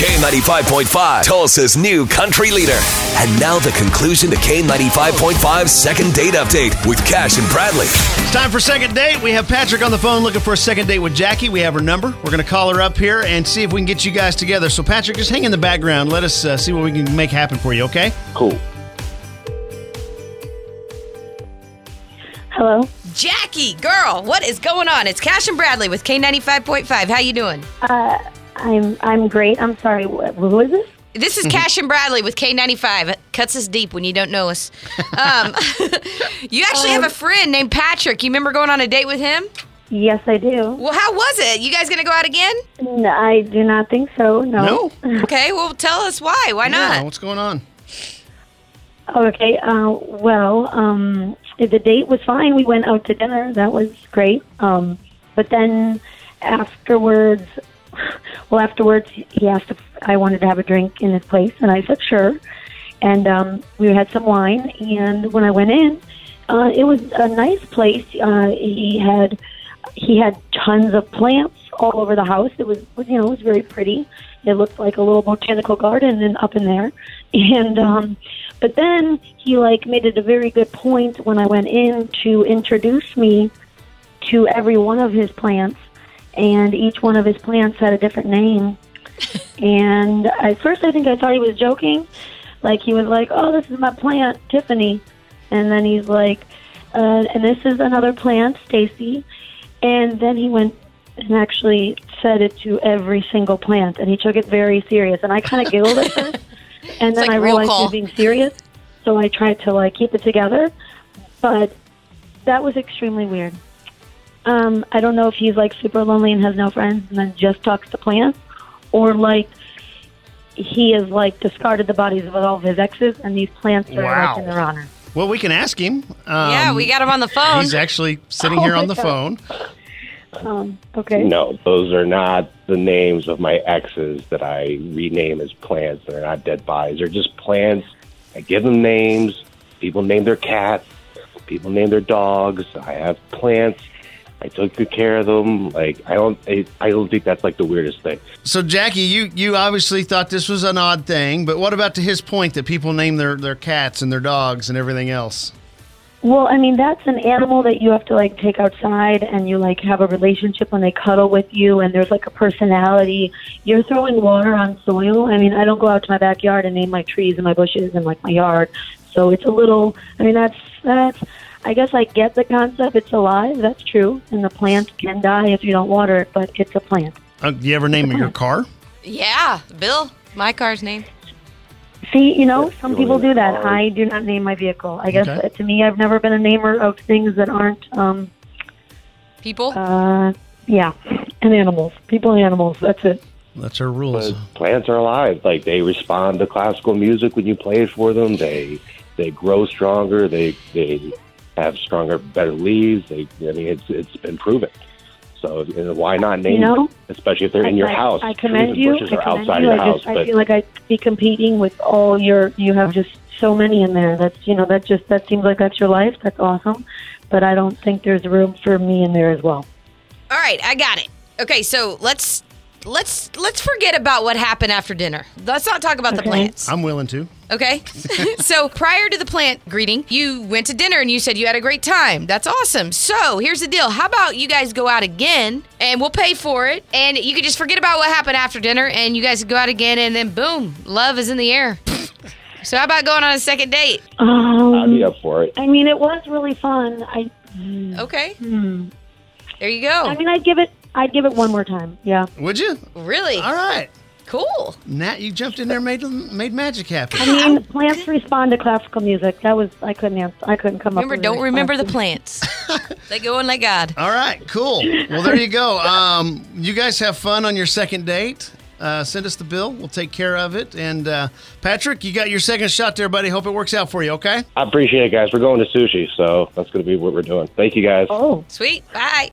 K95.5, Tulsa's new country leader. And now the conclusion to K95.5's second date update with Cash and Bradley. It's time for second date. We have Patrick on the phone looking for a second date with Jackie. We have her number. We're going to call her up here and see if we can get you guys together. So, Patrick, just hang in the background. Let us uh, see what we can make happen for you, okay? Cool. Hello. Jackie, girl, what is going on? It's Cash and Bradley with K95.5. How you doing? Uh, I'm I'm great. I'm sorry. Wh- Who is this? This is Cash and Bradley with K95. It cuts us deep when you don't know us. Um, you actually have a friend named Patrick. You remember going on a date with him? Yes, I do. Well, how was it? You guys going to go out again? No, I do not think so. No. Okay, well, tell us why. Why Yeah, not? what's going on? Okay. Uh, well, um, the date was fine. We went out to dinner. That was great. Um, but then afterwards, well, afterwards, he asked if I wanted to have a drink in his place, and I said sure. And um, we had some wine. And when I went in, uh, it was a nice place. Uh, he had he had tons of plants all over the house. It was you know it was very pretty. It looked like a little botanical garden and up in there. And um, but then he like made it a very good point when I went in to introduce me to every one of his plants, and each one of his plants had a different name. and at first, I think I thought he was joking. Like he was like, "Oh, this is my plant, Tiffany," and then he's like, uh, "And this is another plant, Stacy." And then he went and actually said it to every single plant, and he took it very serious. And I kind of giggled at first, and then like I realized he was being serious. So I tried to like keep it together, but that was extremely weird. Um, I don't know if he's like super lonely and has no friends, and then just talks to plants, or like he has like discarded the bodies of all of his exes, and these plants are Wow. like in their honor. Well, we can ask him. Um, yeah, we got him on the phone. He's actually sitting Oh here on the God. phone. Um, okay. No, those are not the names of my exes that I rename as plants. They're not dead bodies. They're just plants. I give them names. People name their cats. People name their dogs. I have plants. I took good care of them. Like I don't. I, I don't think that's like the weirdest thing. So, Jackie, you, you obviously thought this was an odd thing, but what about to his point that people name their, their cats and their dogs and everything else? Well, I mean, that's an animal that you have to like take outside and you like have a relationship when they cuddle with you and there's like a personality. You're throwing water on soil. I mean, I don't go out to my backyard and name my trees and my bushes and like my yard. So it's a little, I mean, that's, that's, I guess I get the concept. It's alive. That's true. And the plant can die if you don't water it, but it's a plant. Uh, do you ever name your car? yeah, Bill, my car's name. See, you know, some people do that. hard. I do not name my vehicle. I guess Okay. uh, to me, I've never been a namer of things that aren't, um, People? Uh, yeah, and animals, people and animals. That's it. That's our rules. But plants are alive. Like they respond to classical music when you play it for them. They they grow stronger. They they have stronger, better leaves. They I mean it's it's been proven. So you know, why not name You know, them? Especially if they're in your I, house. I, I Trees commend you. I commend outside you. your I house, just, I feel like I'd be competing with all your. You have just so many in there. That's you know that just that seems like that's your life. That's awesome, but I don't think there's room for me in there as well. All right, I got it. Okay, so let's let's let's forget about what happened after dinner. Let's not talk about the plants. I'm willing to. Okay. so prior to the plant greeting, you went to dinner and you said you had a great time. That's awesome. So here's the deal. How about you guys go out again and we'll pay for it and you can just forget about what happened after dinner and you guys go out again and then boom, love is in the air. so how about going on a second date? I'd Um, be up for it. I mean, it was really fun. I, Okay. hmm. There you go. I mean, I'd give it. I'd give it one more time. Yeah. Would you? Really? All right. Cool. Nat, you jumped in there, made made magic happen. I mean, plants respond to classical music. That was I couldn't answer. I couldn't come Remember, up. with a don't remember the plants. they go in like God. All right, cool. Well, there you go. Um, you guys have fun on your second date. Uh, send us the bill. We'll take care of it. And uh, Patrick, you got your second shot there, buddy. Hope it works out for you. Okay. I appreciate it, guys. We're going to sushi, so that's going to be what we're doing. Thank you, guys. Oh. Sweet. Bye.